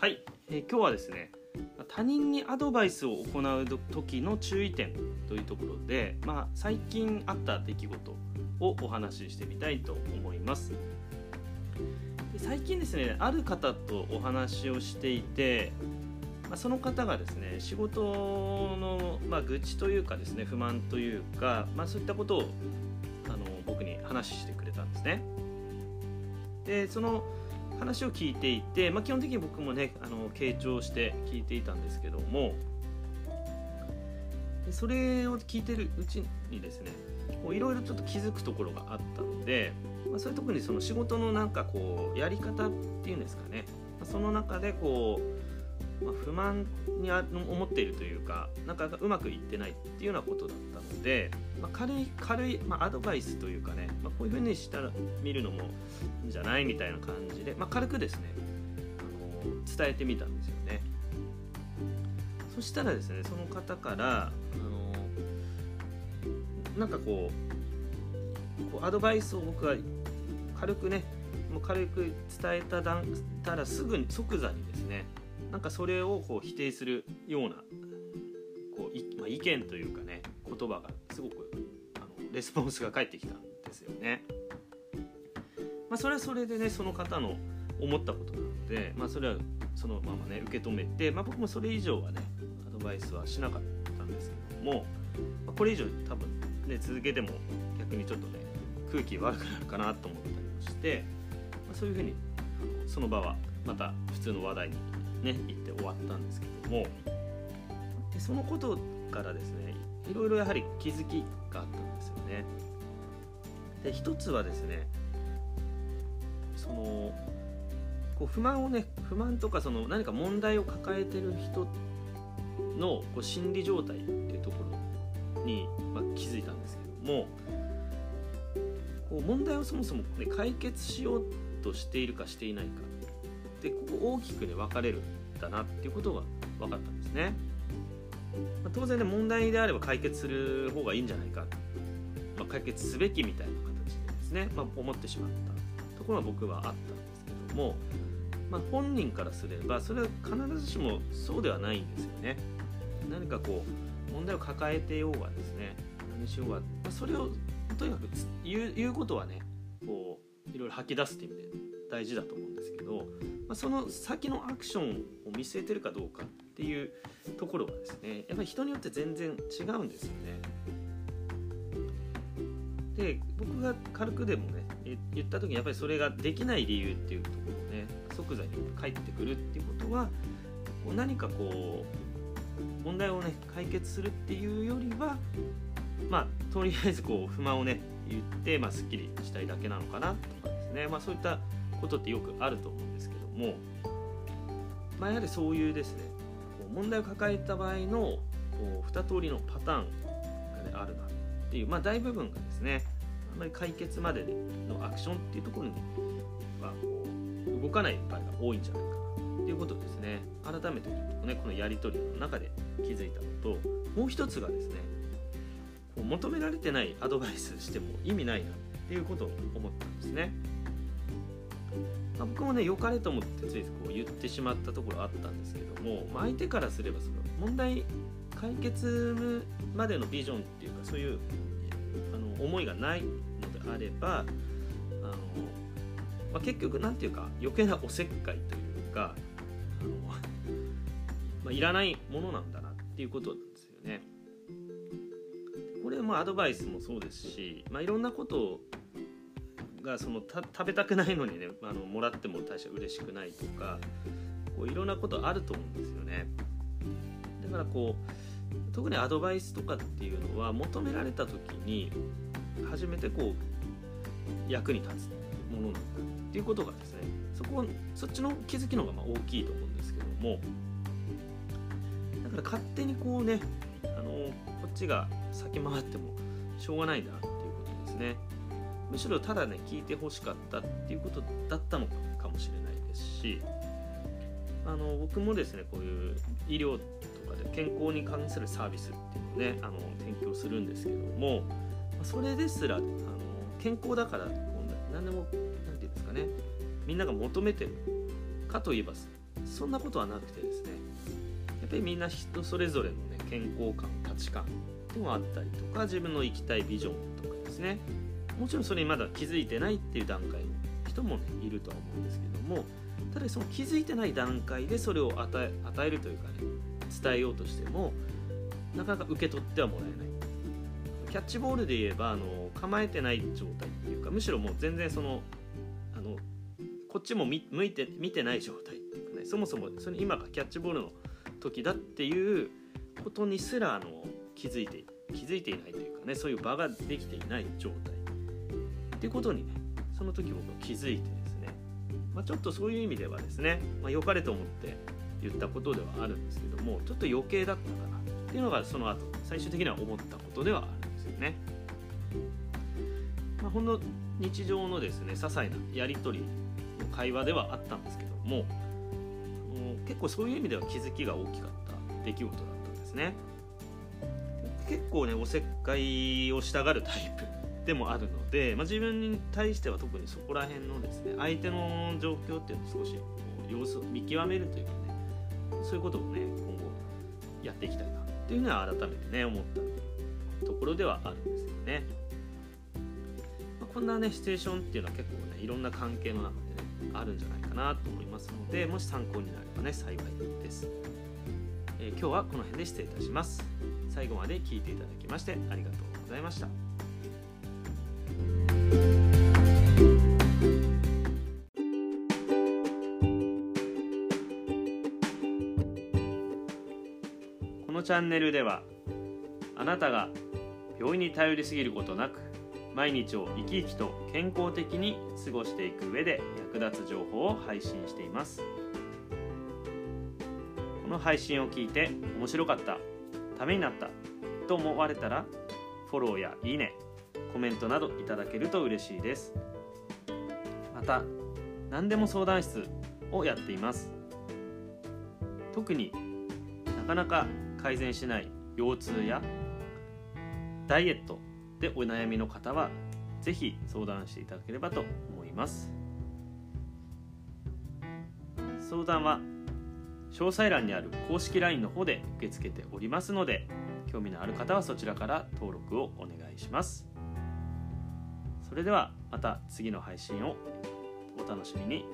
はい、えー、今日はですね他人にアドバイスを行う時の注意点というところで、まあ、最近あった出来事をお話ししてみたいと思います。最近ですねある方とお話をしていて、まあ、その方がですね仕事の、まあ、愚痴というかですね不満というか、まあ、そういったことをあの僕に話してくれたんですね。でその話を聞いていて、まあ、基本的に僕もねあの傾聴して聞いていたんですけどもそれを聞いてるうちにですねいろいろちょっと気づくところがあったので、まあ、それ特にその仕事のなんかこうやり方っていうんですかね、その中でこうまあ、不満に思っているというかなかなかうまくいってないっていうようなことだったので、まあ、軽い軽い、まあ、アドバイスというかね、まあ、こういうふうにしたら見るのもいいんじゃないみたいな感じで、ま、軽くですねあの伝えてみたんですよね。そしたらですねその方からあのなんかこうこうアドバイスを僕は軽くねもう軽く伝えただたらすぐに即座にですねなんかそれをこう否定するようなこう、まあ、意見というかね言葉がすごくあのレスポンスが返ってきたんですよね。まあ、それはそれでねその方の思ったことなので、まあ、それはそのままね受け止めて、まあ、僕もそれ以上はねアドバイスはしなかったんですけども、まあ、これ以上多分ね続けても逆にちょっとね空気悪くなるかなと思ったりもして、まあ、そういうふうにその場はまた普通の話題にね行って終わったんですけどもでそのことからですねいろいろやはり気づきがあったんですよね。で一つはですねそのこう不満をね不満とかその何か問題を抱えてる人のこう心理状態っていうところに、まあ、気づいたんですけどもこう問題をそもそも、ね、解決しようとしているかしていないかでここ大きくね分かれるんだなっていうことが分かったんですね、ま、当然ね問題であれば解決する方がいいんじゃないか、まあ、解決すべきみたいな形でですね、まあ、思ってしまったところが僕はあったんですけども、まあ、本人からすればそれは必ずしもそうではないんですよね。何かこう問題を抱えてようがですね。何しようが、まあ、それをとにかく言う言うことはねこういろいろ吐き出すっていう意味で大事だと思うんですけど、まあ、その先のアクションを見据えてるかどうか。っていうところはですねやっぱり人によって全然違うんですよね。で僕が軽くでもね言った時にやっぱりそれができない理由っていうところをね即座に返ってくるっていうことはこう何かこう問題をね解決するっていうよりはまあとりあえずこう不満をね言って、まあ、すっきりしたいだけなのかなとかですね、まあ、そういったことってよくあると思うんですけども、まあ、やはりそういうですね問題を抱えた場合のこう2通りのパターンが、ね、あるなっていう、まあ、大部分がですねあまり解決までのアクションっていうところにはこう動かない場合が多いんじゃないかなっていうことですね改めてちょっとねこのやり取りの中で気づいたのともう一つがですねこう求められてないアドバイスしても意味ないなっていうことを思ったんですね。まあ、僕もね良かれと思ってついこう言ってしまったところあったんですけども、まあ、相手からすればその問題解決までのビジョンっていうかそういうあの思いがないのであればあの、まあ、結局何て言うか余計なおせっかいというかあの、まあ、いらないものなんだなっていうことなんですよね。これもアドバイスもそうですし、まあ、いろんなことをがそのた食べたくないのにねあのもらっても大して嬉しくないとかこういろんなことあると思うんですよね。だからこう特にアドバイスとかっていうのは求められた時に初めてこう役に立つものなんだっていうことがですねそこそっちの気づきの方がま大きいと思うんですけどもだから勝手にこうねあのこっちが先回ってもしょうがないなっていうことですね。むしろただね聞いてほしかったっていうことだったのかもしれないですしあの僕もですねこういう医療とかで健康に関するサービスっていうのをねあの提供するんですけどもそれですらあの健康だから何でも何て言うんですかねみんなが求めてるかといえばそんなことはなくてですねやっぱりみんな人それぞれのね健康観価値観っていうのがあったりとか自分の生きたいビジョンとかですねもちろんそれにまだ気づいてないっていう段階の人もねいるとは思うんですけどもただその気づいてない段階でそれを与えるというかね伝えようとしてもなかなか受け取ってはもらえない。キャッチボールで言えばあの構えてない状態っていうかむしろもう全然そのあのこっちも見向いて見てない状態っていうかねそもそもそれ今がキャッチボールの時だっていうことにすらあの気づいて気づいていないというかねそういう場ができていない状態。っていうことにねその時僕は気づいてですね、まあ、ちょっとそういう意味ではですね、まあ、良かれと思って言ったことではあるんですけどもちょっと余計だったかなっていうのがその後最終的には思ったことではあるんですよね。まあ、ほんの日常のですね些細なやり取りの会話ではあったんですけども結構そういう意味では気づきが大きかった出来事だったんですね。結構ねおせっかいをしたがるタイプでもあるので、まあ、自分に対しては特にそこら辺のですね相手の状況っていうのを少しこう様子を見極めるというかねそういうことをね今後やっていきたいなっていうのは改めてね思ったところではあるんですよね。まあ、こんなねシチュエーションっていうのは結構ねいろんな関係の中でねあるんじゃないかなと思いますのでもし参考になればね幸いです。えー、今日はこの辺で失礼いたします。最後まで聞いていただきましてありがとうございました。チャンネルではあなたが病院に頼りすぎることなく毎日を生き生きと健康的に過ごしていく上で役立つ情報を配信しています。この配信を聞いて面白かったためになったと思われたらフォローやいいねコメントなどいただけると嬉しいです。また何でも相談室をやっています。特になかなか改善しない腰痛やダイエットでお悩みの方は是非相談していただければと思います。相談は詳細欄にある公式 LINE の方で受け付けておりますので興味のある方はそちらから登録をお願いします。それではまた次の配信をお楽しみに。